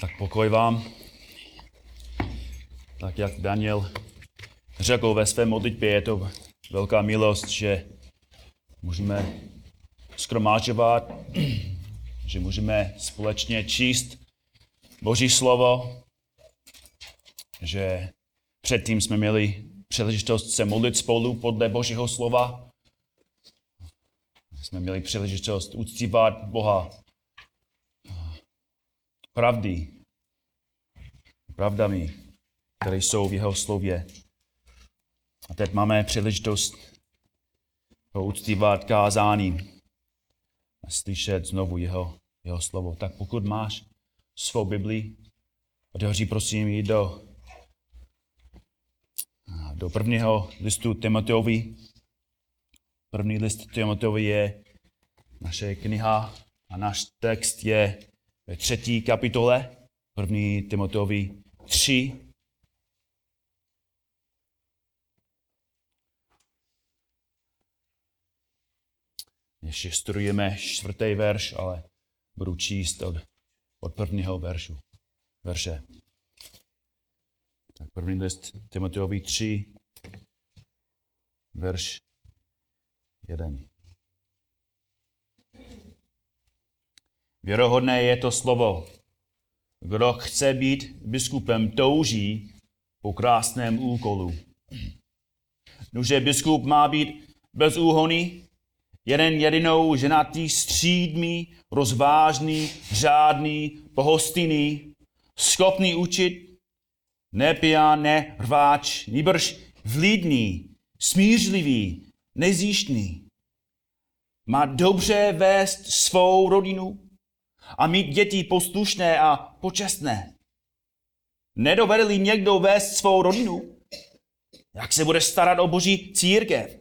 Tak pokoj vám. Tak jak Daniel řekl ve své modlitbě, je to velká milost, že můžeme skromážovat, že můžeme společně číst Boží slovo, že předtím jsme měli příležitost se modlit spolu podle Božího slova. Jsme měli příležitost uctívat Boha pravdy, pravdami, které jsou v jeho slově. A teď máme příležitost ho uctívat kázáním a slyšet znovu jeho, jeho slovo. Tak pokud máš svou Bibli, otevři prosím ji do, do prvního listu Timoteovi. První list Timoteovi je naše kniha a náš text je ve třetí kapitole, první Timoteovi 3. Ještě studujeme čtvrtý verš, ale budu číst od, od prvního veršu. Verše. Tak první list Timoteovi 3, verš 1. Věrohodné je to slovo. Kdo chce být biskupem, touží po krásném úkolu. Nože biskup má být bezúhonný, jeden jedinou ženatý, střídmý, rozvážný, řádný, pohostinný, schopný učit, nepiján, ne rváč, nýbrž vlídný, smířlivý, nezjištný. Má dobře vést svou rodinu, a mít děti poslušné a počestné. Nedovedli někdo vést svou rodinu? Jak se bude starat o boží církev?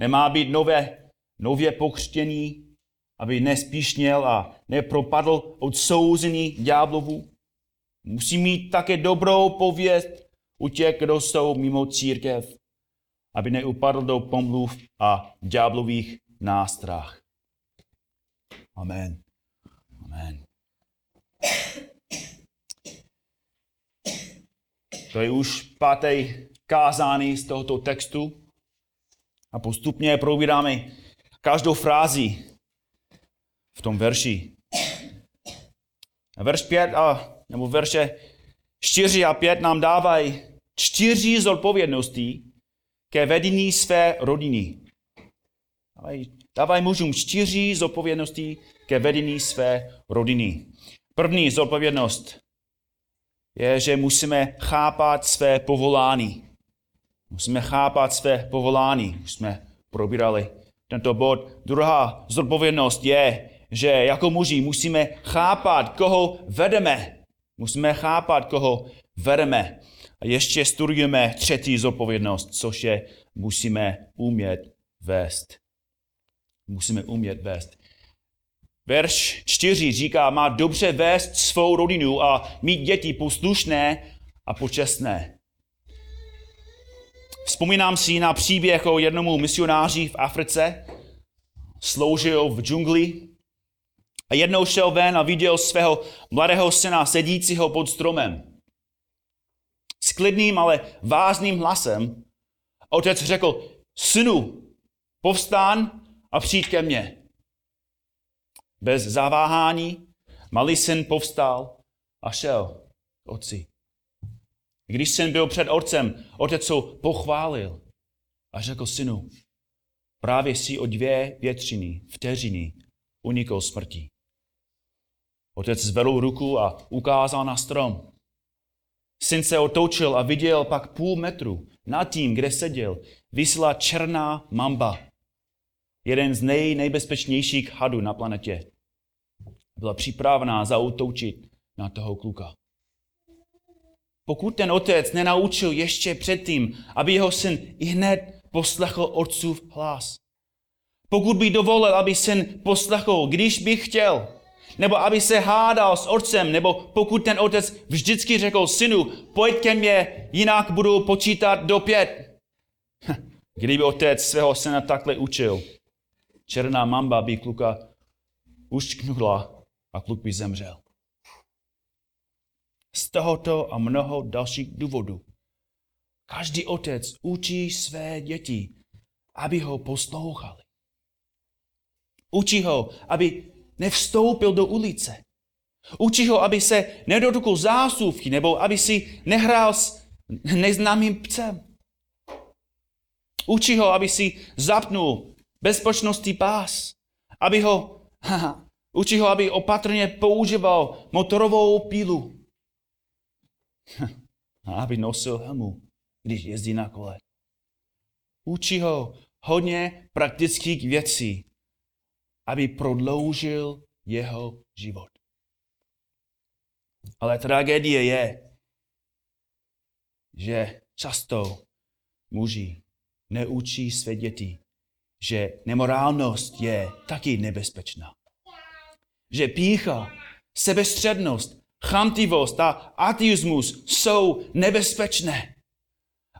Nemá být nové, nově pokřtěný, aby nespíšněl a nepropadl od souzení ďáblovu. Musí mít také dobrou pověst u těch, kdo jsou mimo církev, aby neupadl do pomluv a ďáblových nástrah. Amen. Amen. To je už pátý kázání z tohoto textu a postupně probíráme každou frázi v tom verši. Verš 5 a, nebo verše 4 a 5 nám dávají čtyři zodpovědnosti ke vedení své rodiny. Dávají, dávají mužům čtyři zodpovědnosti ke vedení své rodiny. První zodpovědnost je, že musíme chápat své povolání. Musíme chápat své povolání. Už jsme probírali tento bod. Druhá zodpovědnost je, že jako muži musíme chápat, koho vedeme. Musíme chápat, koho vedeme. A ještě studujeme třetí zodpovědnost, což je musíme umět vést. Musíme umět vést. Verš 4 říká, má dobře vést svou rodinu a mít děti poslušné a počestné. Vzpomínám si na příběh o jednomu misionáři v Africe. Sloužil v džungli a jednou šel ven a viděl svého mladého syna sedícího pod stromem. S klidným, ale vážným hlasem otec řekl, synu, povstán a přijď ke mně. Bez zaváhání malý syn povstal a šel k otci. Když syn byl před otcem, otec ho pochválil a řekl synu, právě si o dvě větřiny, vteřiny unikl smrti. Otec zvedl ruku a ukázal na strom. Syn se otočil a viděl pak půl metru nad tím, kde seděl, vysla černá mamba. Jeden z nej, nejbezpečnějších hadů na planetě byla připravená zautočit na toho kluka. Pokud ten otec nenaučil ještě předtím, aby jeho syn i hned poslechl otcův hlas. Pokud by dovolil, aby syn poslechl, když by chtěl, nebo aby se hádal s otcem, nebo pokud ten otec vždycky řekl, synu, pojď ke mně, jinak budu počítat do pět. Kdyby otec svého syna takhle učil, černá mamba by kluka ušknula a kluk by zemřel. tohoto a mnoho dalších důvodů. Každý otec učí své děti, aby ho poslouchali. Učí ho, aby nevstoupil do ulice. Učí ho, aby se nedotkl zásuvky nebo aby si nehrál s neznámým psem. Učí ho, aby si zapnul bezpečnostní pás. Aby ho, haha, učí ho, aby opatrně používal motorovou pílu. A aby nosil helmu, když jezdí na kole. Učí ho hodně praktických věcí, aby prodloužil jeho život. Ale tragédie je, že často muži neučí své děti, že nemorálnost je taky nebezpečná. Že pícha, sebestřednost, chamtivost a ateismus jsou nebezpečné.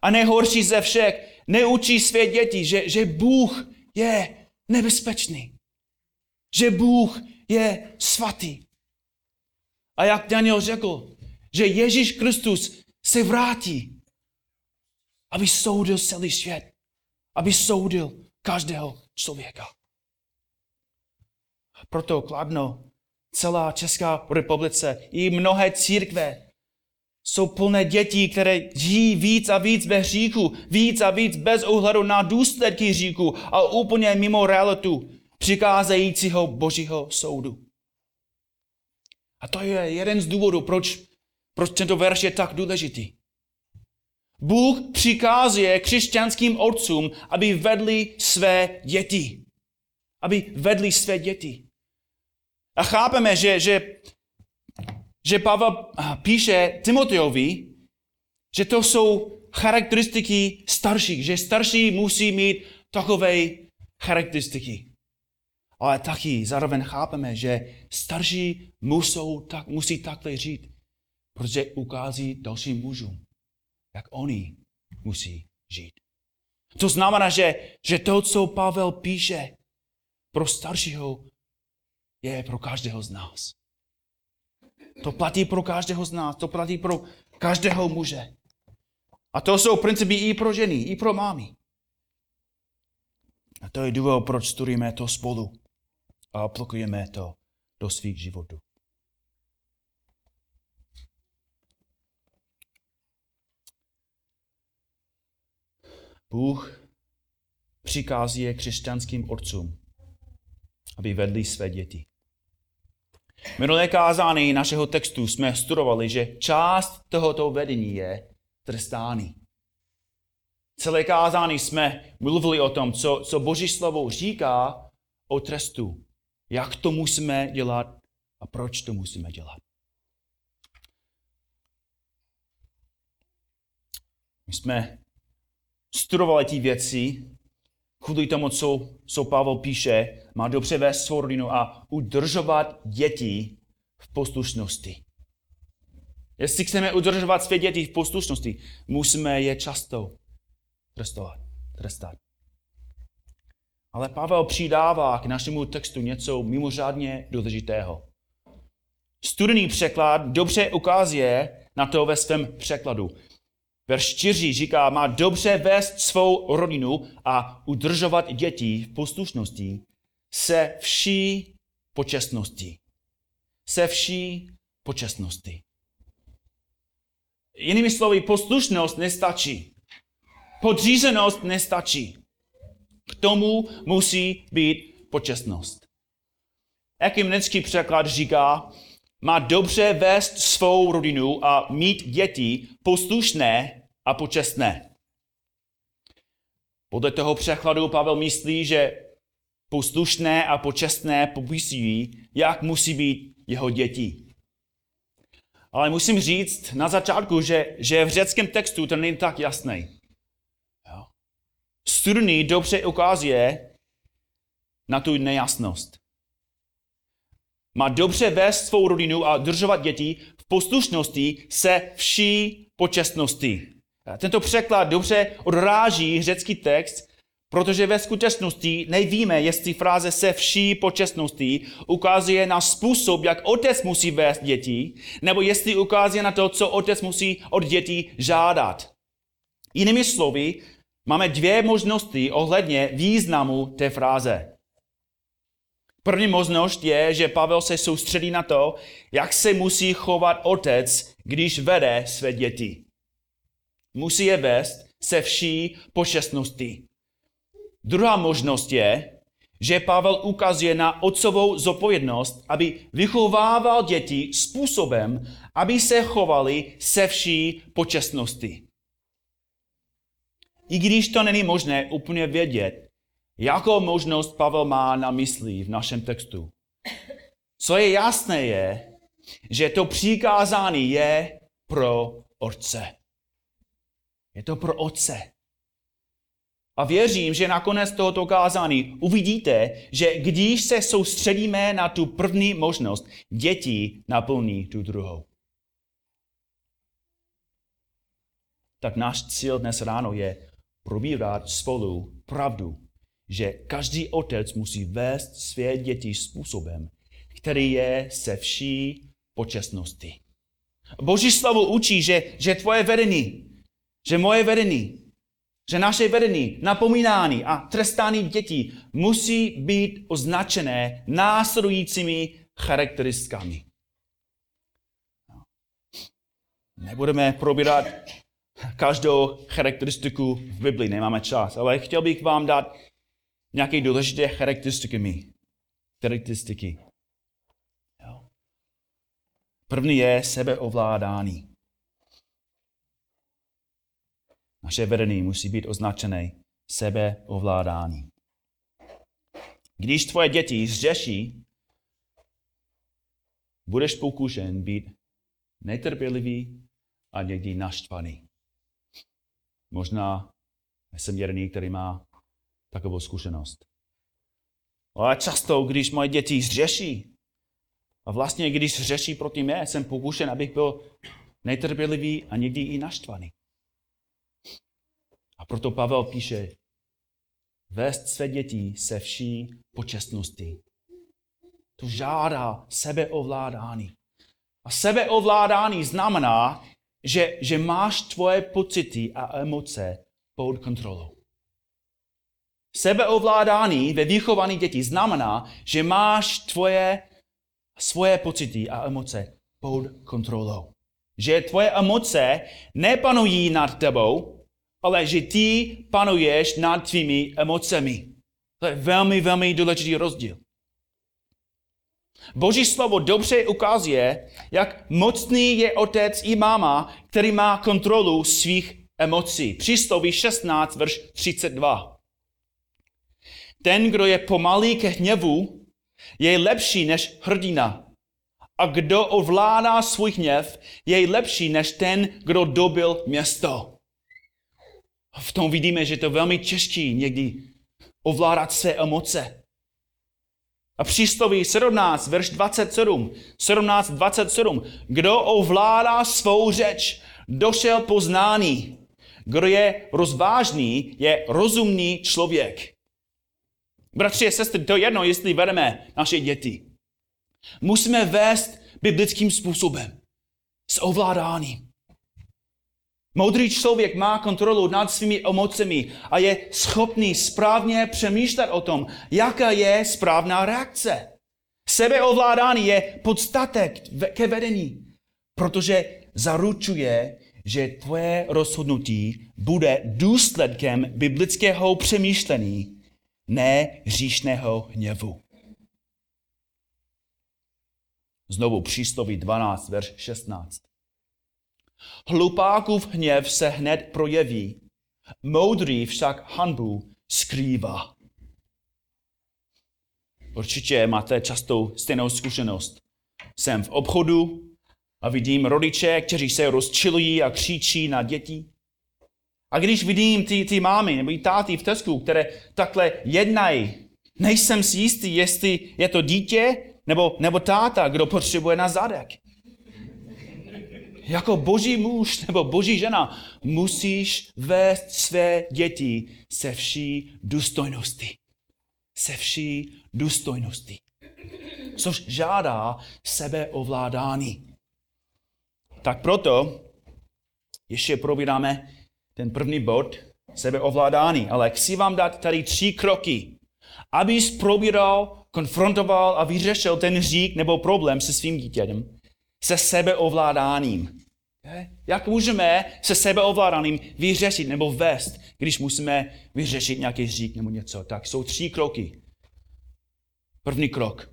A nejhorší ze všech, neučí své děti, že, že Bůh je nebezpečný. Že Bůh je svatý. A jak Daniel řekl, že Ježíš Kristus se vrátí, aby soudil celý svět, aby soudil každého člověka. Proto Kladno, celá Česká republice i mnohé církve jsou plné dětí, které žijí víc a víc bez hříchu, víc a víc bez ohledu na důsledky hříchu a úplně mimo realitu přikázejícího božího soudu. A to je jeden z důvodů, proč, proč tento verš je tak důležitý. Bůh přikázuje křesťanským otcům, aby vedli své děti. Aby vedli své děti. A chápeme, že, že, že Pavel píše Timoteovi, že to jsou charakteristiky starších, že starší musí mít takové charakteristiky. Ale taky zároveň chápeme, že starší musou, tak, musí takhle žít, protože ukází dalším mužům, jak oni musí žít. To znamená, že, že to, co Pavel píše pro staršího, je pro každého z nás. To platí pro každého z nás, to platí pro každého muže. A to jsou principy i pro ženy, i pro mámy. A to je důvod, proč studujeme to spolu a aplikujeme to do svých životů. Bůh přikází křesťanským otcům, aby vedli své děti. Minulé kázání našeho textu jsme studovali, že část tohoto vedení je trestání. Celé kázání jsme mluvili o tom, co, co Boží slovo říká o trestu. Jak to musíme dělat a proč to musíme dělat. My jsme studovali ty věci, kvůli tomu, co, co Pavel píše, má dobře vést svou rodinu a udržovat děti v poslušnosti. Jestli chceme udržovat své děti v poslušnosti, musíme je často trestovat, trestat. Ale Pavel přidává k našemu textu něco mimořádně důležitého. Studený překlad dobře ukazuje na to ve svém překladu. Verš 4 říká, má dobře vést svou rodinu a udržovat děti v poslušnosti se vší počestností. Se vší počestností. Jinými slovy, poslušnost nestačí. Podřízenost nestačí. K tomu musí být počestnost. Ekymenický překlad říká, má dobře vést svou rodinu a mít děti poslušné a počestné. Podle toho překladu Pavel myslí, že poslušné a počestné popisují, jak musí být jeho děti. Ale musím říct na začátku, že, že v řeckém textu to není tak jasný. Studný dobře ukazuje na tu nejasnost. Má dobře vést svou rodinu a držovat děti v poslušnosti se vší počestnosti. Tento překlad dobře odráží řecký text, Protože ve skutečnosti nevíme, jestli fráze se vší počestností ukazuje na způsob, jak otec musí vést děti, nebo jestli ukazuje na to, co otec musí od dětí žádat. Jinými slovy, máme dvě možnosti ohledně významu té fráze. První možnost je, že Pavel se soustředí na to, jak se musí chovat otec, když vede své děti. Musí je vést se vší počestností. Druhá možnost je, že Pavel ukazuje na otcovou zodpovědnost, aby vychovával děti způsobem, aby se chovali se vší počestností. I když to není možné úplně vědět, jakou možnost Pavel má na mysli v našem textu. Co je jasné je, že to přikázání je pro otce. Je to pro otce. A věřím, že nakonec tohoto kázání uvidíte, že když se soustředíme na tu první možnost, děti naplní tu druhou. Tak náš cíl dnes ráno je probírat spolu pravdu, že každý otec musí vést své děti způsobem, který je se vší počestností. Boží slovo učí, že, že tvoje vedení, že moje vedení že naše vedení, napomínání a trestání dětí musí být označené následujícími charakteristikami. Nebudeme probírat každou charakteristiku v Biblii, nemáme čas, ale chtěl bych vám dát nějaké důležité charakteristiky. charakteristiky. První je sebeovládání. Naše vedení musí být označené sebeovládání. Když tvoje děti zřeší, budeš pokušen být netrpělivý a někdy naštvaný. Možná jsem jediný, který má takovou zkušenost. Ale často, když moje děti zřeší, a vlastně když zřeší proti mě, jsem pokušen, abych byl netrpělivý a někdy i naštvaný. A proto Pavel píše, vést své děti se vší počestností. To žádá sebeovládání. A sebeovládání znamená, že, že máš tvoje pocity a emoce pod kontrolou. Sebeovládání ve vychovaní dětí znamená, že máš tvoje svoje pocity a emoce pod kontrolou. Že tvoje emoce nepanují nad tebou, ale že ty panuješ nad tvými emocemi. To je velmi, velmi důležitý rozdíl. Boží slovo dobře ukazuje, jak mocný je otec i máma, který má kontrolu svých emocí. Přísloví 16, verš 32. Ten, kdo je pomalý ke hněvu, je lepší než hrdina. A kdo ovládá svůj hněv, je lepší než ten, kdo dobil město. V tom vidíme, že to je velmi těžký někdy ovládat své emoce. A přísloví 17, verš 27, 17, 27. Kdo ovládá svou řeč, došel poznání. Kdo je rozvážný, je rozumný člověk. Bratři a sestry, to je jedno, jestli vedeme naše děti. Musíme vést biblickým způsobem. S ovládáním. Moudrý člověk má kontrolu nad svými emocemi a je schopný správně přemýšlet o tom, jaká je správná reakce. Sebeovládání je podstatek ke vedení, protože zaručuje, že tvoje rozhodnutí bude důsledkem biblického přemýšlení, ne hříšného hněvu. Znovu přísloví 12, verš 16. Hlupákův hněv se hned projeví, moudrý však hanbu skrývá. Určitě máte často stejnou zkušenost. Jsem v obchodu a vidím rodiče, kteří se rozčilují a křičí na děti. A když vidím ty, ty mámy nebo i táty v Tesku, které takhle jednají, nejsem si jistý, jestli je to dítě nebo, nebo táta, kdo potřebuje na zadek. jako boží muž nebo boží žena musíš vést své děti se vší důstojnosti. Se vší důstojnosti. Což žádá sebeovládání. Tak proto ještě probíráme ten první bod, sebeovládání. Ale chci vám dát tady tři kroky, abys probíral, konfrontoval a vyřešil ten řík nebo problém se svým dítětem se sebeovládáním. Jak můžeme se sebeovládáním vyřešit nebo vést, když musíme vyřešit nějaký řík nebo něco? Tak jsou tři kroky. První krok.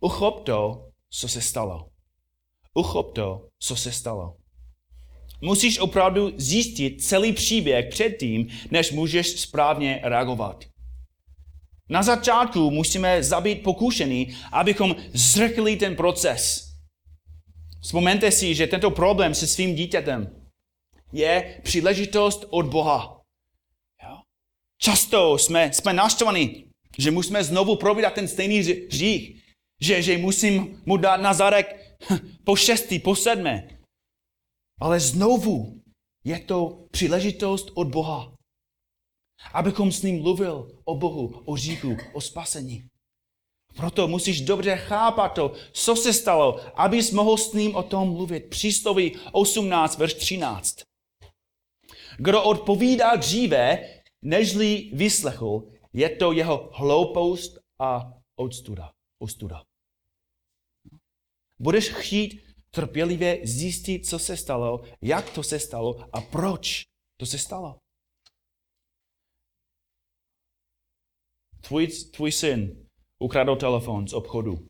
Uchop to, co se stalo. Uchop to, co se stalo. Musíš opravdu zjistit celý příběh předtím, než můžeš správně reagovat. Na začátku musíme zabít pokušený, abychom zrkli ten proces. Vzpomeňte si, že tento problém se svým dítětem je příležitost od Boha. Často jsme, jsme naštvaní, že musíme znovu probírat ten stejný hřích, že, že musím mu dát na zarek po šestý, po sedmé. Ale znovu je to příležitost od Boha, abychom s ním mluvil o Bohu, o říchu, o spasení. Proto musíš dobře chápat to, co se stalo, abys mohl s ním o tom mluvit. Přísloví 18, verš 13. Kdo odpovídá dříve, nežli vyslechl, je to jeho hloupost a odstuda. ostuda. Budeš chtít trpělivě zjistit, co se stalo, jak to se stalo a proč to se stalo. Tvůj, tvůj syn ukradl telefon z obchodu.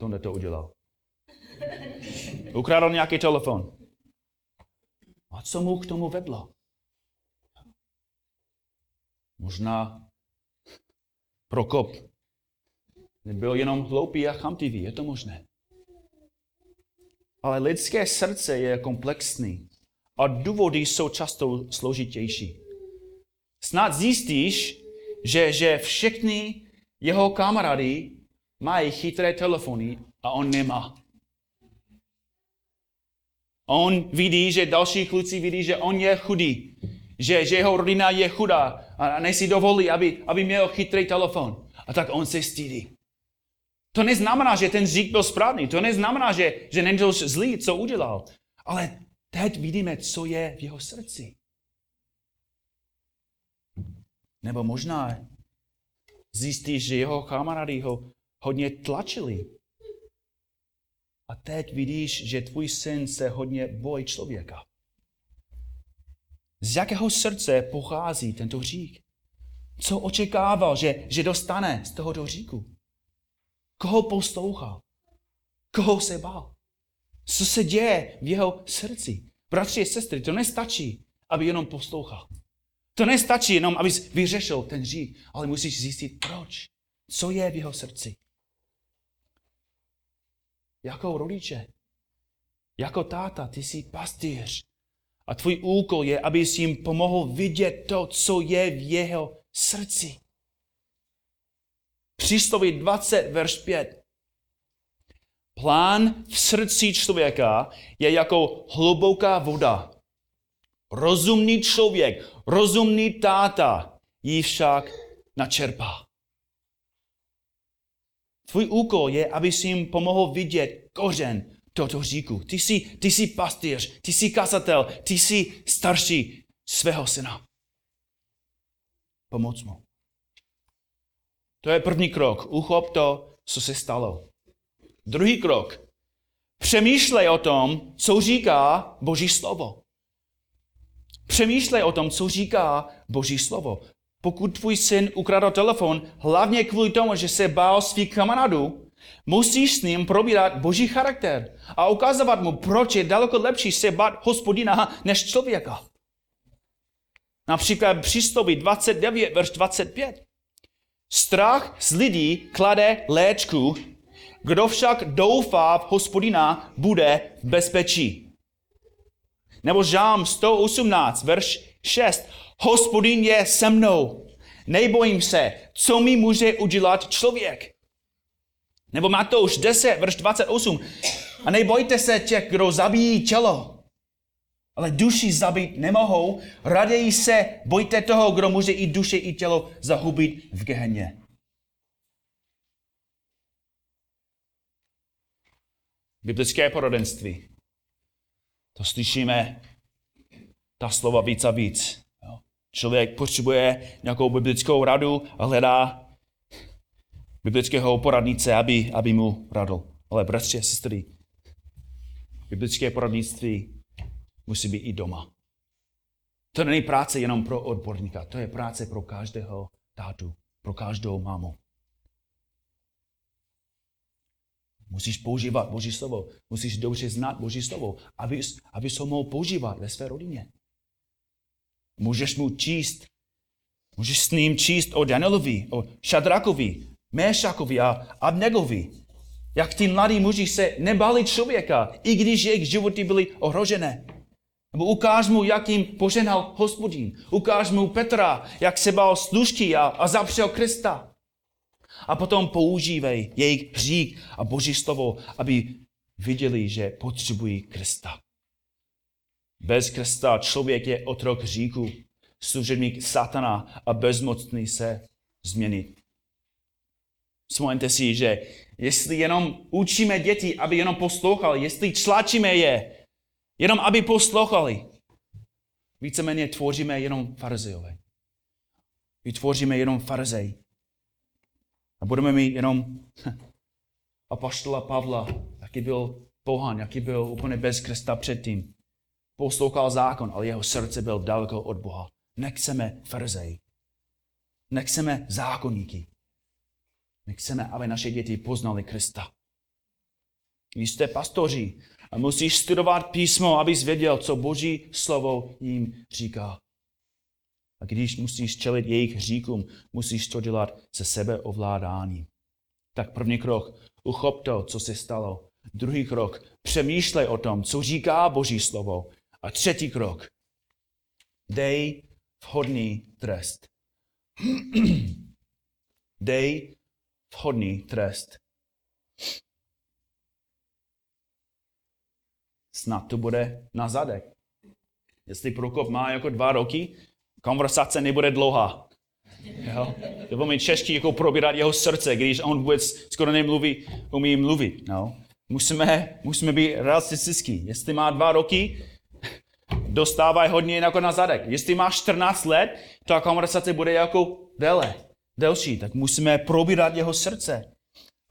To to udělal. Ukradl nějaký telefon. A co mu k tomu vedlo? Možná Prokop nebyl jenom hloupý a chamtivý, je to možné. Ale lidské srdce je komplexní a důvody jsou často složitější. Snad zjistíš, že, že všechny jeho kamarády mají chytré telefony a on nemá. On vidí, že další kluci vidí, že on je chudý, že, že jeho rodina je chudá a nejsi dovolí, aby, aby měl chytrý telefon. A tak on se stydí. To neznamená, že ten řík byl správný. To neznamená, že, že nebyl zlý, co udělal. Ale teď vidíme, co je v jeho srdci. Nebo možná zjistíš, že jeho kamarády ho hodně tlačili. A teď vidíš, že tvůj syn se hodně bojí člověka. Z jakého srdce pochází tento hřích? Co očekával, že, že dostane z tohoto hříku? Koho poslouchal? Koho se bál? Co se děje v jeho srdci? Bratři a sestry, to nestačí, aby jenom poslouchal. To nestačí jenom, abys vyřešil ten hřích, ale musíš zjistit, proč. Co je v jeho srdci. Jako rodiče, jako táta, ty jsi pastýř. A tvůj úkol je, abys jim pomohl vidět to, co je v jeho srdci. Přísloví 20, verš 5. Plán v srdci člověka je jako hluboká voda. Rozumný člověk, rozumný táta ji však načerpá. Tvůj úkol je, aby si jim pomohl vidět kořen tohoto říku. Ty jsi, ty jsi pastýř, ty jsi kasatel, ty jsi starší svého syna. Pomoc mu. To je první krok. Uchop to, co se stalo. Druhý krok. Přemýšlej o tom, co říká Boží slovo. Přemýšlej o tom, co říká Boží slovo. Pokud tvůj syn ukradl telefon, hlavně kvůli tomu, že se bál svých kamarádů, musíš s ním probírat Boží charakter a ukazovat mu, proč je daleko lepší se bát hospodina než člověka. Například přístupy 29, verš 25. Strach z lidí klade léčku, kdo však doufá v hospodina, bude v bezpečí. Nebo žám 118, verš 6. Hospodin je se mnou. Nebojím se, co mi může udělat člověk. Nebo Matouš 10, verš 28. A nebojte se těch, kdo zabíjí tělo, ale duši zabít nemohou. Raději se bojte toho, kdo může i duše, i tělo zahubit v geheně. Biblické poradenství. To slyšíme ta slova víc a víc. Člověk potřebuje nějakou biblickou radu a hledá biblického poradnice, aby, aby mu radil. Ale bratři a sestry, biblické poradnictví musí být i doma. To není práce jenom pro odborníka, to je práce pro každého tátu, pro každou mámu. Musíš používat Boží slovo, musíš dobře znát Boží slovo, aby, aby ho mohl používat ve své rodině. Můžeš mu číst, můžeš s ním číst o Danielovi, o Šadrakovi, Méšakovi a Abnegovi. Jak ty mladí muži se nebali člověka, i když jejich životy byly ohrožené. Nebo ukáž mu, jak jim poženal hospodin. Ukáž mu Petra, jak se bal služky a, a zapřel Krista. A potom používej jejich hřík a boží slovo, aby viděli, že potřebují Krista. Bez Krista člověk je otrok hříku, služebník satana a bezmocný se změnit. Vzpomeňte si, že jestli jenom učíme děti, aby jenom poslouchali, jestli tlačíme je, jenom aby poslouchali, víceméně tvoříme jenom farzejové. Vytvoříme jenom farzej. A budeme mít jenom apoštola Pavla, jaký byl pohan, jaký byl úplně bez Krista předtím. Poslouchal zákon, ale jeho srdce byl daleko od Boha. Nechceme farzej. Nechceme zákonníky. My chceme, aby naše děti poznali Krista. Vy jste pastoři a musíš studovat písmo, abys věděl, co Boží slovo jim říká. A když musíš čelit jejich hříkům, musíš to dělat se sebeovládáním. Tak první krok, uchop to, co se stalo. Druhý krok, přemýšlej o tom, co říká Boží slovo. A třetí krok, dej vhodný trest. dej vhodný trest. Snad to bude na zadek. Jestli Prokop má jako dva roky, konversace nebude dlouhá. Jo? To mít čeští jako probírat jeho srdce, když on vůbec skoro nemluví, umí mluvit. No? Musíme, musíme být realistický. Jestli má dva roky, dostávají hodně jako na zadek. Jestli má 14 let, ta konversace bude jako déle, delší. Tak musíme probírat jeho srdce.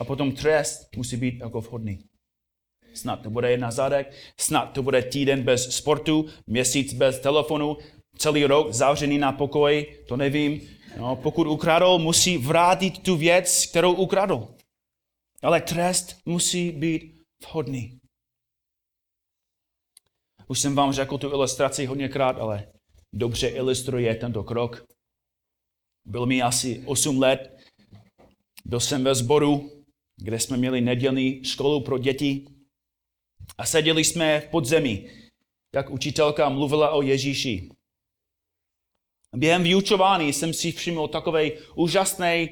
A potom trest musí být jako vhodný. Snad to bude jedna zadek, snad to bude týden bez sportu, měsíc bez telefonu, celý rok zavřený na pokoji, to nevím. No, pokud ukradl, musí vrátit tu věc, kterou ukradl. Ale trest musí být vhodný. Už jsem vám řekl tu ilustraci hodněkrát, ale dobře ilustruje tento krok. Byl mi asi 8 let, byl jsem ve sboru, kde jsme měli nedělní školu pro děti a seděli jsme v podzemí, jak učitelka mluvila o Ježíši. Během vyučování jsem si všiml takový úžasný,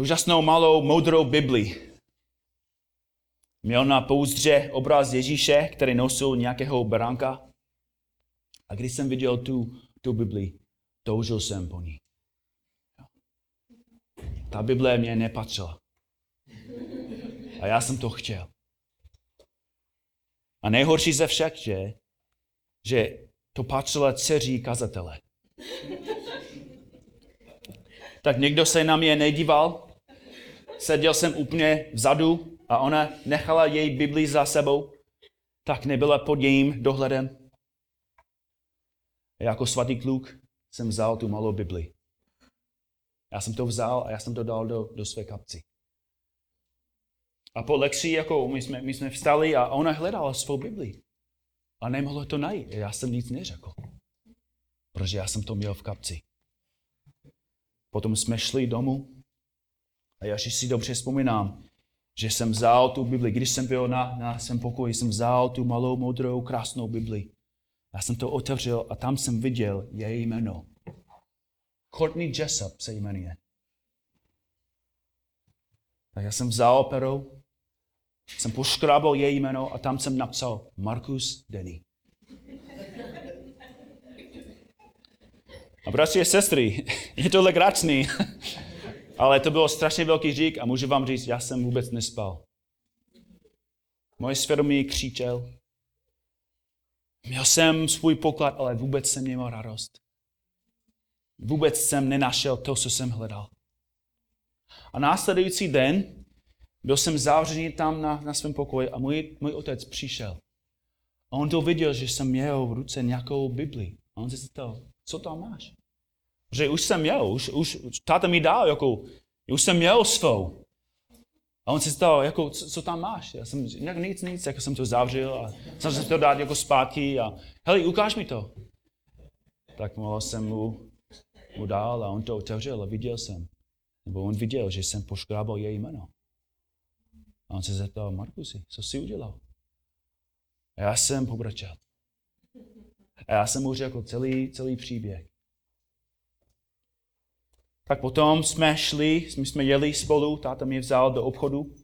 úžasnou malou moudrou Bibli. Měl na pouzdře obraz Ježíše, který nosil nějakého beránka. A když jsem viděl tu, tu Bibli, toužil jsem po ní. Ta Bible mě nepatřila. A já jsem to chtěl. A nejhorší ze všech, že, že to patřilo dceří kazatele. Tak někdo se na mě nedíval, seděl jsem úplně vzadu a ona nechala její Bibli za sebou, tak nebyla pod jejím dohledem. A jako svatý kluk jsem vzal tu malou Bibli. Já jsem to vzal a já jsem to dal do, do své kapci. A po lekci, jako my jsme, my jsme vstali a ona hledala svou Bibli. A nemohla to najít. Já jsem nic neřekl. Protože já jsem to měl v kapci. Potom jsme šli domů a já si dobře vzpomínám, že jsem vzal tu Bibli, když jsem byl na, na svém pokoji, jsem vzal tu malou, modrou, krásnou Bibli. Já jsem to otevřel a tam jsem viděl její jméno. Courtney Jessup se jmenuje. Tak já jsem vzal pero, jsem poškrábal její jméno a tam jsem napsal Markus Denny. A bratři a sestry, je to legračný, ale to bylo strašně velký řík a můžu vám říct, já jsem vůbec nespal. Moje svědomí křičel. Měl jsem svůj poklad, ale vůbec jsem neměl radost. Vůbec jsem nenašel to, co jsem hledal. A následující den byl jsem zavřený tam na, na svém pokoji a můj, můj otec přišel. A on to viděl, že jsem měl v ruce nějakou Bibli. A on se zeptal, co tam máš? Že už jsem měl, už, už táta mi dal, jako, už jsem měl svou. A on se zeptal, jako, co, co, tam máš? Já jsem, jak nic, nic, jako jsem to zavřel a jsem to dát jako zpátky a hele, ukáž mi to. Tak mohl jsem mu, mu dál a on to otevřel a viděl jsem. Nebo on viděl, že jsem poškrábal její jméno. A on se zeptal, Markusi, co jsi udělal? A já jsem pobrčel. A já jsem mu řekl celý, celý příběh. Tak potom jsme šli, my jsme jeli spolu, táta mě vzal do obchodu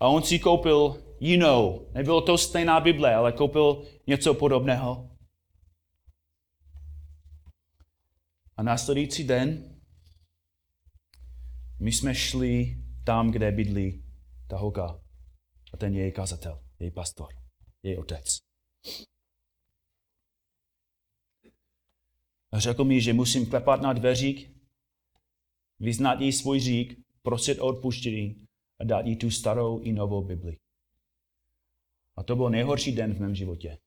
a on si koupil jinou. Nebylo to stejná Bible, ale koupil něco podobného. A následující den my jsme šli tam, kde bydlí ta holka a ten její kazatel, její pastor, její otec. A řekl mi, že musím klepat na dveřík, vyznat jí svůj řík, prosit o odpuštění a dát jí tu starou i novou Bibli. A to byl nejhorší den v mém životě.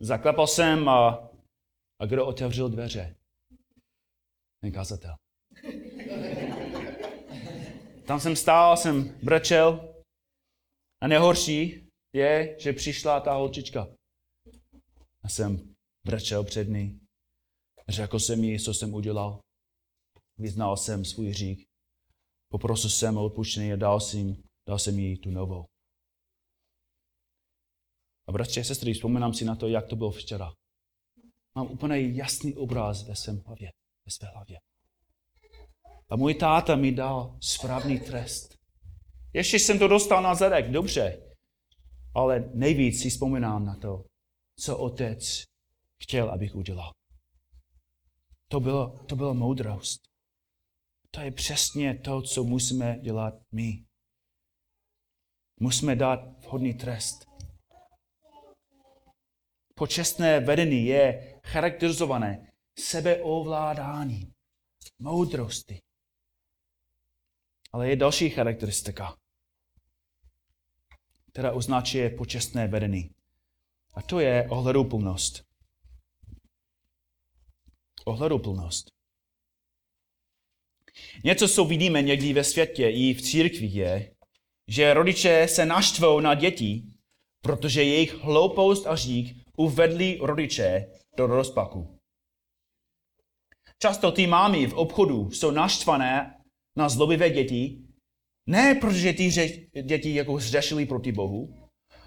Zaklepal jsem a, a kdo otevřel dveře? Ten kazatel. Tam jsem stál, jsem brečel a nejhorší je, že přišla ta holčička. A jsem brečel před ní. Řekl jsem jí, co jsem udělal. Vyznal jsem svůj řík. Poprosil jsem o odpuštění a dal jsem, dal jsem jí tu novou. A bratři a sestry, vzpomínám si na to, jak to bylo včera. Mám úplně jasný obraz ve svém hlavě, ve své hlavě. A můj táta mi dal správný trest. Ještě jsem to dostal na zadek, dobře. Ale nejvíc si vzpomínám na to, co otec chtěl, abych udělal. To bylo, to bylo moudrost. To je přesně to, co musíme dělat my. Musíme dát vhodný trest. Počestné vedení je charakterizované sebeovládání, moudrosti. Ale je další charakteristika, která označuje počestné vedení. A to je ohleduplnost. Ohleduplnost. Něco, co vidíme někdy ve světě i v církvi, je, že rodiče se naštvou na děti, protože jejich hloupost a řík uvedli rodiče do rozpaku. Často ty mámy v obchodu jsou naštvané na zlobivé děti, ne protože ty děti jako zřešili proti Bohu,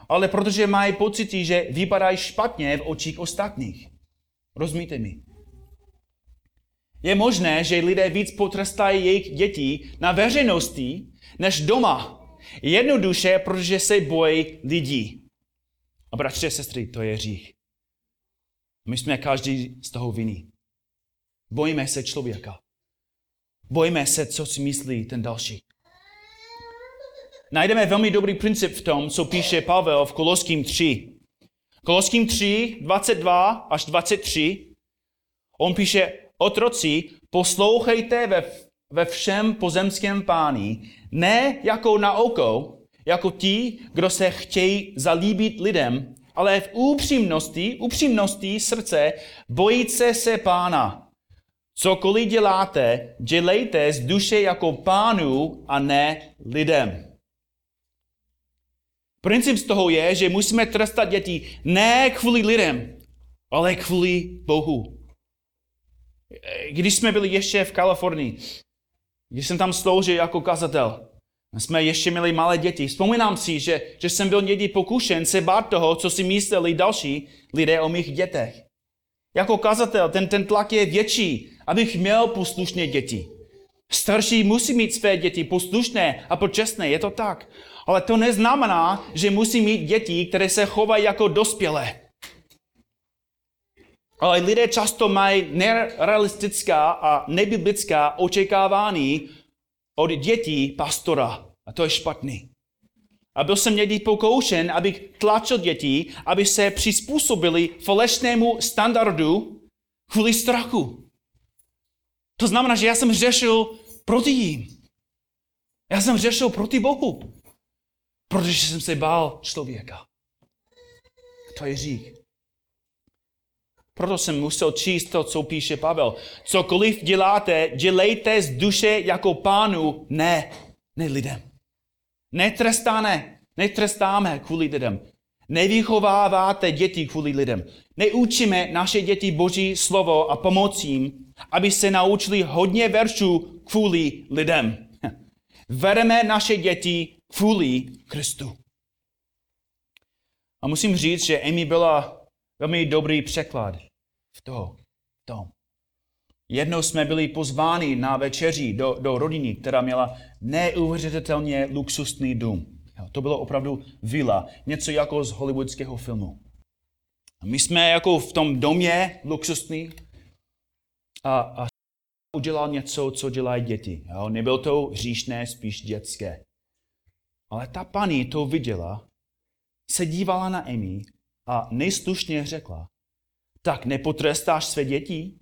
ale protože mají pocity, že vypadají špatně v očích ostatních. Rozumíte mi? Je možné, že lidé víc potrestají jejich děti na veřejnosti, než doma. Jednoduše, protože se bojí lidí. A bratři a sestry, to je hřích. My jsme každý z toho vinní. Bojíme se člověka. Bojíme se, co si myslí ten další. Najdeme velmi dobrý princip v tom, co píše Pavel v Koloským 3. Koloským 3, 22 až 23. On píše, otroci, poslouchejte ve, ve všem pozemském páni, ne jako na oko, jako ti, kdo se chtějí zalíbit lidem, ale v upřímnosti, upřímnosti srdce bojíce se pána. Cokoliv děláte, dělejte z duše jako pánu a ne lidem. Princip z toho je, že musíme trestat děti ne kvůli lidem, ale kvůli Bohu. Když jsme byli ještě v Kalifornii, když jsem tam sloužil jako kazatel, jsme ještě měli malé děti. Vzpomínám si, že, že jsem byl někdy pokušen se bát toho, co si mysleli další lidé o mých dětech. Jako kazatel ten, ten tlak je větší, abych měl poslušně děti. Starší musí mít své děti poslušné a počestné, je to tak. Ale to neznamená, že musí mít děti, které se chovají jako dospělé. Ale lidé často mají nerealistická a nebiblická očekávání od dětí pastora. A to je špatný. A byl jsem někdy pokoušen, abych tlačil děti, aby se přizpůsobili falešnému standardu kvůli strachu. To znamená, že já jsem řešil proti jim. Já jsem řešil proti Bohu. Protože jsem se bál člověka. To je řík. Proto jsem musel číst to, co píše Pavel. Cokoliv děláte, dělejte z duše jako pánu, ne, ne lidem. Netrestáme, netrestáme kvůli lidem. Nevychováváte děti kvůli lidem. Neučíme naše děti Boží slovo a pomocím, aby se naučili hodně veršů kvůli lidem. Vedeme naše děti kvůli Kristu. A musím říct, že Amy byla velmi dobrý překlad v to, v tom. Jednou jsme byli pozváni na večeři do, do rodiny, která měla neuvěřitelně luxusný dům. To bylo opravdu vila, něco jako z hollywoodského filmu. A my jsme jako v tom domě luxusný a, a udělal něco, co dělají děti. Jo? Nebylo to říšné, spíš dětské. Ale ta paní to viděla, se dívala na Amy a nejslušně řekla, tak nepotrestáš své děti?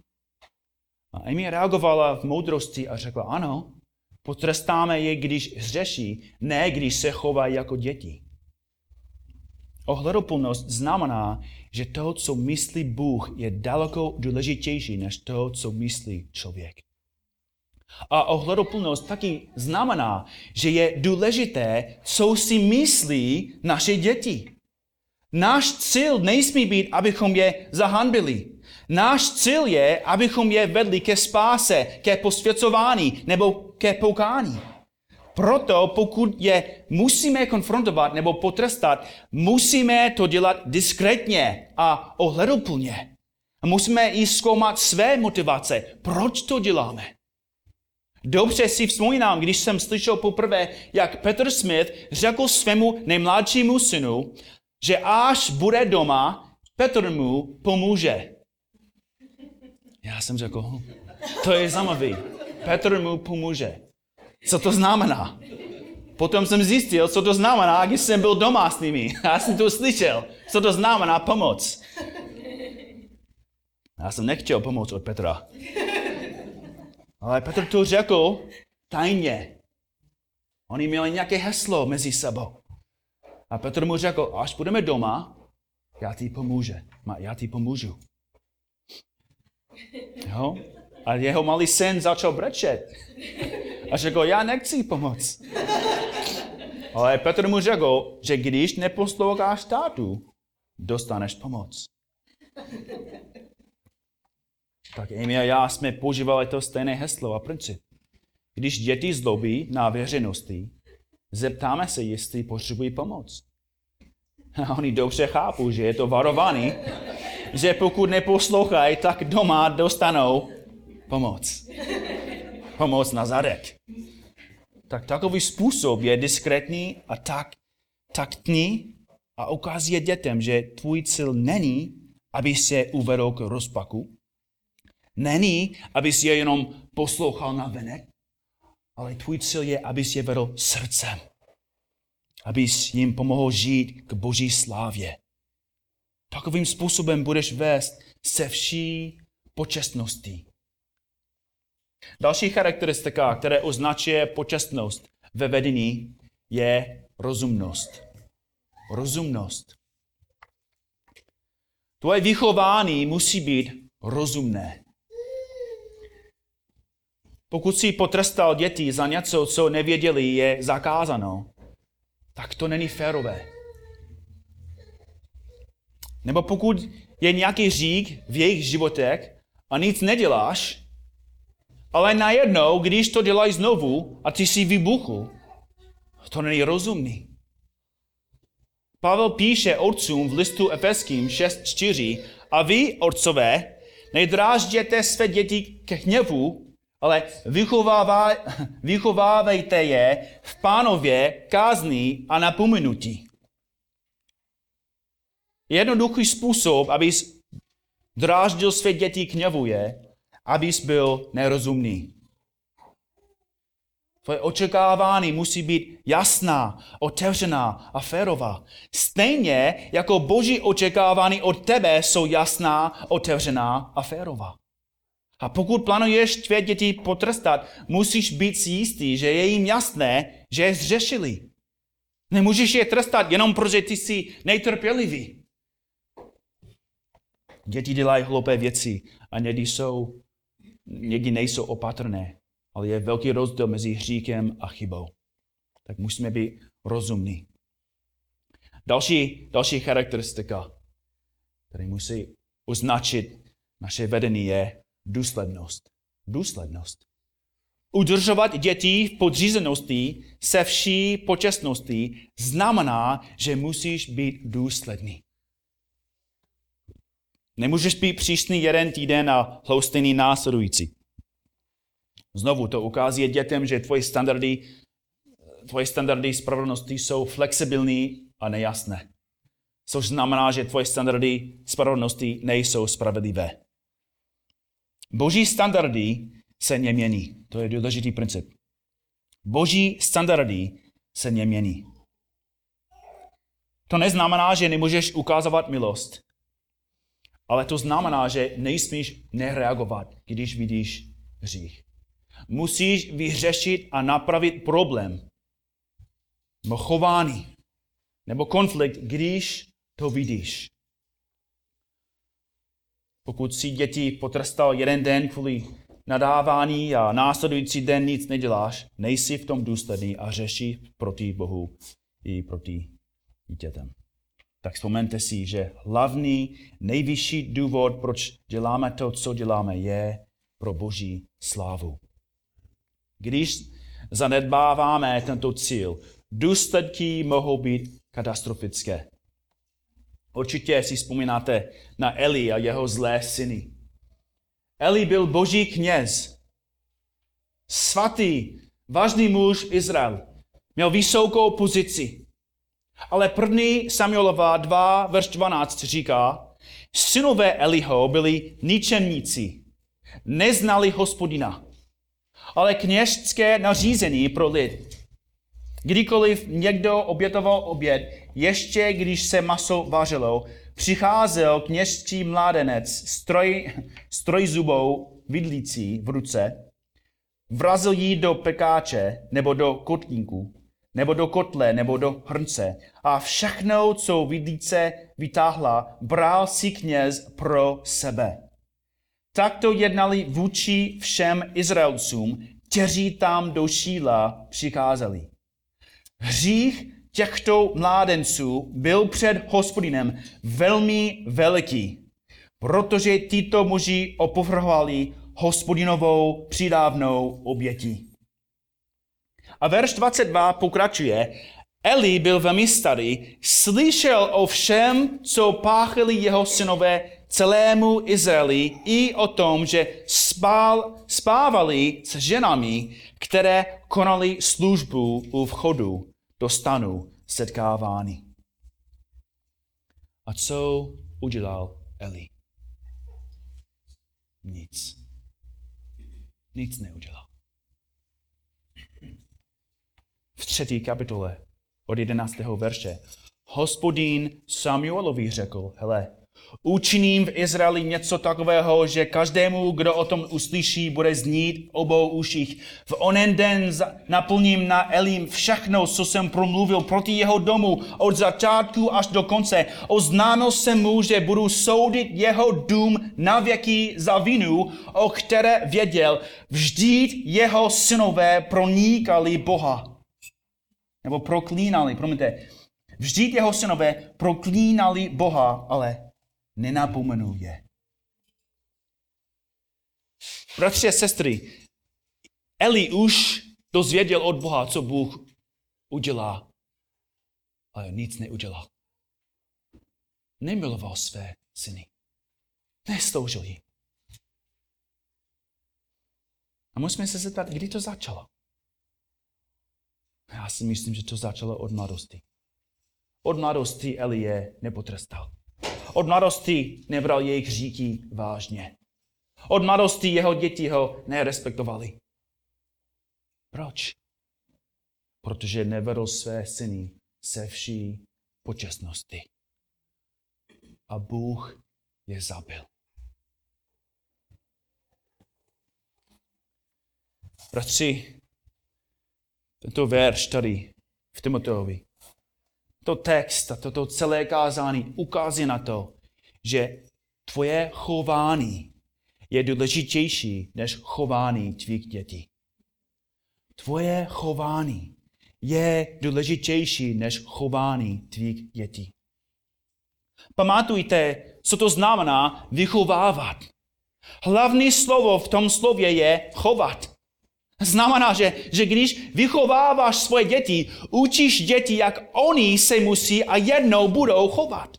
A Amy reagovala v moudrosti a řekla, ano, potrestáme je, když hřeší, ne když se chovají jako děti. Ohledoplnost znamená, že to, co myslí Bůh, je daleko důležitější než to, co myslí člověk. A ohledoplnost taky znamená, že je důležité, co si myslí naše děti. Náš cíl nesmí být, abychom je zahanbili. Náš cíl je, abychom je vedli ke spáse, ke posvěcování nebo ke poukání. Proto pokud je musíme konfrontovat nebo potrestat, musíme to dělat diskrétně a ohleduplně. A musíme i zkoumat své motivace. Proč to děláme? Dobře si vzpomínám, když jsem slyšel poprvé, jak Petr Smith řekl svému nejmladšímu synu, že až bude doma, Petr mu pomůže. Já jsem řekl, hm, to je zajímavý. Petr mu pomůže. Co to znamená? Potom jsem zjistil, co to znamená, když jsem byl doma s nimi. Já jsem to slyšel, co to znamená pomoc. Já jsem nechtěl pomoc od Petra. Ale Petr to řekl tajně. Oni měli nějaké heslo mezi sebou. A Petr mu řekl, až budeme doma, já ti pomůžu. Já ti pomůžu. Jo? A jeho malý syn začal brečet. A řekl, já nechci pomoct. Ale Petr mu řekl, že když neposloucháš tátu, dostaneš pomoc. Tak Amy a já jsme používali to stejné heslo a princip. Když děti zlobí na veřejnosti, zeptáme se, jestli potřebují pomoc. A oni dobře chápou, že je to varovaný, že pokud neposlouchají, tak doma dostanou pomoc. Pomoc na zadek. Tak takový způsob je diskrétní a tak, taktní a ukazuje dětem, že tvůj cíl není, aby se uvedl k rozpaku, není, aby si je jenom poslouchal na venek, ale tvůj cíl je, aby si je vedl srdcem. Aby jim pomohl žít k boží slávě. Takovým způsobem budeš vést se vší počestností. Další charakteristika, která označuje počestnost ve vedení, je rozumnost. Rozumnost. Tvoje vychování musí být rozumné. Pokud si potrestal děti za něco, co nevěděli, je zakázáno, tak to není férové. Nebo pokud je nějaký řík v jejich životech a nic neděláš, ale najednou, když to dělají znovu a ty si vybuchl, to není rozumný. Pavel píše otcům v listu Efeským 6.4 a vy, otcové, nedrážděte své děti ke hněvu, ale vychovávejte je v pánově kázní a napomenutí. Jednoduchý způsob, abys dráždil své děti k něvu je, abys byl nerozumný. Tvoje očekávání musí být jasná, otevřená a férová. Stejně jako boží očekávání od tebe jsou jasná, otevřená a férová. A pokud plánuješ tvé děti potrestat, musíš být si jistý, že je jim jasné, že je zřešili. Nemůžeš je trestat jenom protože ty jsi nejtrpělivý. Děti dělají hloupé věci a někdy, jsou, někdy nejsou opatrné, ale je velký rozdíl mezi hříkem a chybou. Tak musíme být rozumní. Další, další charakteristika, který musí označit naše vedení, je důslednost. Důslednost. Udržovat děti v podřízenosti se vší počestností znamená, že musíš být důsledný. Nemůžeš být přísný jeden týden a hloustejný následující. Znovu to ukazuje dětem, že tvoje standardy, tvoje standardy spravedlnosti jsou flexibilní a nejasné. Což znamená, že tvoje standardy spravedlnosti nejsou spravedlivé. Boží standardy se nemění. To je důležitý princip. Boží standardy se nemění. To neznamená, že nemůžeš ukázovat milost. Ale to znamená, že nejsmíš nereagovat, když vidíš hřích. Musíš vyřešit a napravit problém, nebo chování, nebo konflikt, když to vidíš. Pokud si děti potrestal jeden den kvůli nadávání a následující den nic neděláš, nejsi v tom důsledný a řeší proti Bohu i proti dětem tak vzpomeňte si, že hlavní, nejvyšší důvod, proč děláme to, co děláme, je pro boží slávu. Když zanedbáváme tento cíl, důsledky mohou být katastrofické. Určitě si vzpomínáte na Eli a jeho zlé syny. Eli byl boží kněz, svatý, vážný muž Izrael. Měl vysokou pozici. Ale první Samuelova 2, verš 12 říká, synové Eliho byli ničemníci, neznali hospodina, ale kněžské nařízení pro lid. Kdykoliv někdo obětoval oběd, ještě když se maso vařilo, přicházel kněžský mládenec s, troj, s trojzubou vidlící v ruce, vrazil ji do pekáče nebo do kotníku nebo do kotle, nebo do hrnce. A všechno, co vidíce vytáhla, bral si kněz pro sebe. Takto jednali vůči všem Izraelcům, kteří tam do Šíla přicházeli. Hřích těchto mládenců byl před hospodinem velmi veliký, protože tyto muži opovrhovali hospodinovou přidávnou obětí. A verš 22 pokračuje. Eli byl velmi starý, slyšel o všem, co páchali jeho synové celému Izraeli i o tom, že spál, spávali s ženami, které konali službu u vchodu do stanu setkávání. A co udělal Eli? Nic. Nic neudělal v třetí kapitole od 11. verše. Hospodín Samuelovi řekl, hele, učiním v Izraeli něco takového, že každému, kdo o tom uslyší, bude znít obou uších. V onen den naplním na Elim všechno, co jsem promluvil proti jeho domu, od začátku až do konce. Oznámil jsem mu, že budu soudit jeho dům na věky za vinu, o které věděl. Vždyť jeho synové pronikali Boha nebo proklínali, promiňte, vždyť jeho synové proklínali Boha, ale nenapomenul je. Bratři a sestry, Eli už dozvěděl od Boha, co Bůh udělá, ale nic neudělal. Nemiloval své syny. Nesloužil jí. A musíme se zeptat, kdy to začalo. Já si myslím, že to začalo od mladosti. Od mladosti Elie nepotrestal. Od mladosti nebral jejich říky vážně. Od mladosti jeho děti ho nerespektovali. Proč? Protože nevedl své syny se vší počestnosti. A Bůh je zabil. Bratři, tento verš tady v Timoteovi, to text a toto celé kázání ukazuje na to, že tvoje chování je důležitější než chování tvých dětí. Tvoje chování je důležitější než chování tvých dětí. Pamatujte, co to znamená vychovávat. Hlavní slovo v tom slově je chovat. Znamená, že, že když vychováváš svoje děti, učíš děti, jak oni se musí a jednou budou chovat.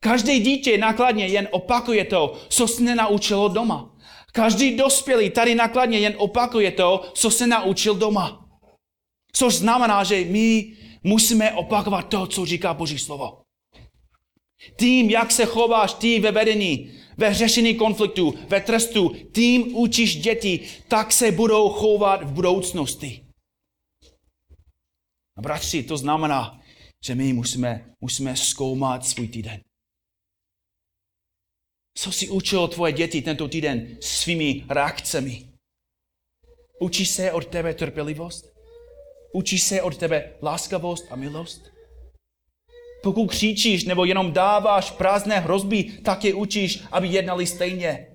Každé dítě nakladně jen opakuje to, co se nenaučilo doma. Každý dospělý tady nakladně jen opakuje to, co se naučil doma. Což znamená, že my musíme opakovat to, co říká Boží slovo. Tím, jak se chováš ty ve vedení, ve řešení konfliktu, ve trestu, tím učíš děti, tak se budou chovat v budoucnosti. A bratři, to znamená, že my musíme, musíme zkoumat svůj týden. Co si učil tvoje děti tento týden svými reakcemi? Učí se od tebe trpělivost? Učí se od tebe láskavost a milost? Pokud křičíš nebo jenom dáváš prázdné hrozby, tak je učíš, aby jednali stejně.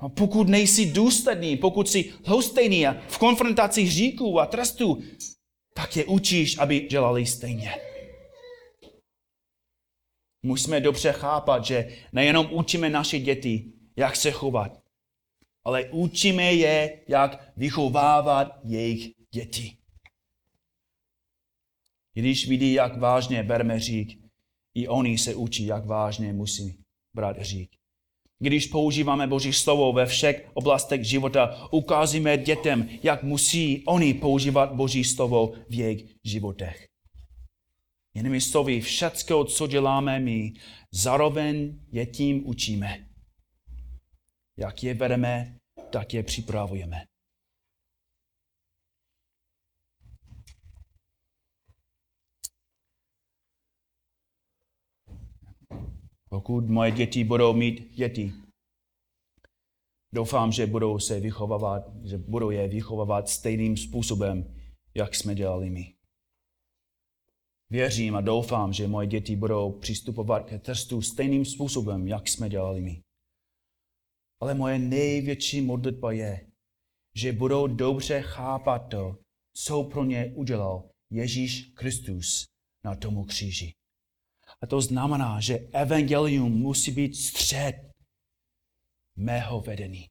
A pokud nejsi důsledný, pokud jsi hostejný a v konfrontaci hříků a trestů, tak je učíš, aby dělali stejně. Musíme dobře chápat, že nejenom učíme naše děti, jak se chovat, ale učíme je, jak vychovávat jejich děti. Když vidí, jak vážně bereme řík, i oni se učí, jak vážně musí brát řík. Když používáme Boží slovo ve všech oblastech života, ukázíme dětem, jak musí oni používat Boží slovo v jejich životech. Jinými slovy, všecko, co děláme my, zároveň je tím učíme. Jak je vedeme, tak je připravujeme. Pokud moje děti budou mít děti, doufám, že budou se vychovávat, že budou je vychovávat stejným způsobem, jak jsme dělali my. Věřím a doufám, že moje děti budou přistupovat ke testu stejným způsobem, jak jsme dělali my. Ale moje největší modlitba je, že budou dobře chápat to, co pro ně udělal Ježíš Kristus na tomu kříži. A to znamená, že evangelium musí být střed mého vedení.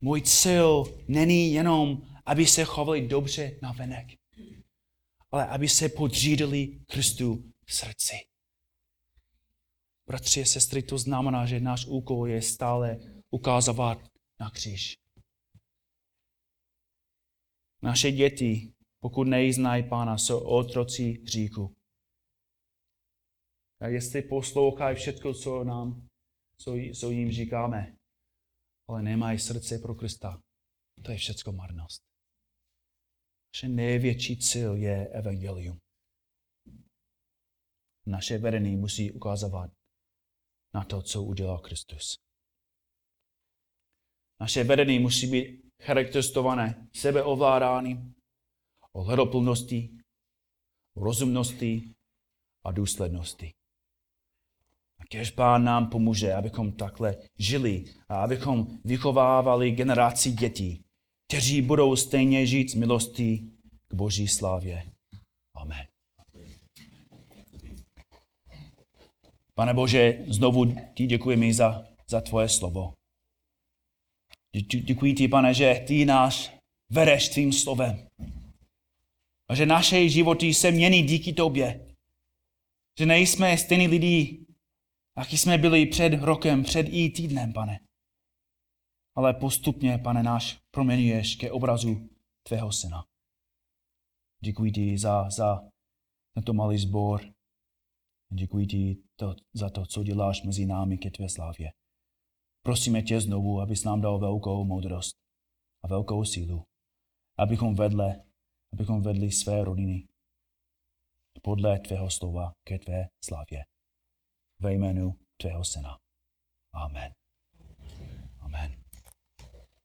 Můj cíl není jenom, aby se chovali dobře na venek, ale aby se podřídili Kristu v srdci. Bratři a sestry, to znamená, že náš úkol je stále ukázovat na kříž. Naše děti, pokud neznají Pána, jsou otroci hříku. Jestli poslouchají všechno, co nám, co, co jim říkáme, ale nemají srdce pro Krista, to je všechno marnost. Naše největší cíl je evangelium. Naše vedení musí ukazovat na to, co udělal Kristus. Naše vedení musí být charakterizované sebeovládáním, ohledoplností, rozumností a důsledností. Kež Pán nám pomůže, abychom takhle žili a abychom vychovávali generaci dětí, kteří budou stejně žít z milostí k Boží slávě. Amen. Pane Bože, znovu ti děkujeme za, za tvoje slovo. Děkuji ti, pane, že ty nás vedeš tvým slovem. A že naše životy se mění díky tobě. Že nejsme stejní lidi, jaký jsme byli před rokem, před i týdnem, pane. ale postupně, pane náš, proměňuješ ke obrazu tvého syna. Děkuji ti za, za tento malý sbor. Děkuji ti to, za to, co děláš mezi námi ke tvé slávě. Prosíme tě znovu, abys nám dal velkou moudrost a velkou sílu, abychom vedle, abychom vedli své rodiny podle tvého slova ke tvé slávě. Ve jménu tvého syna. Amen.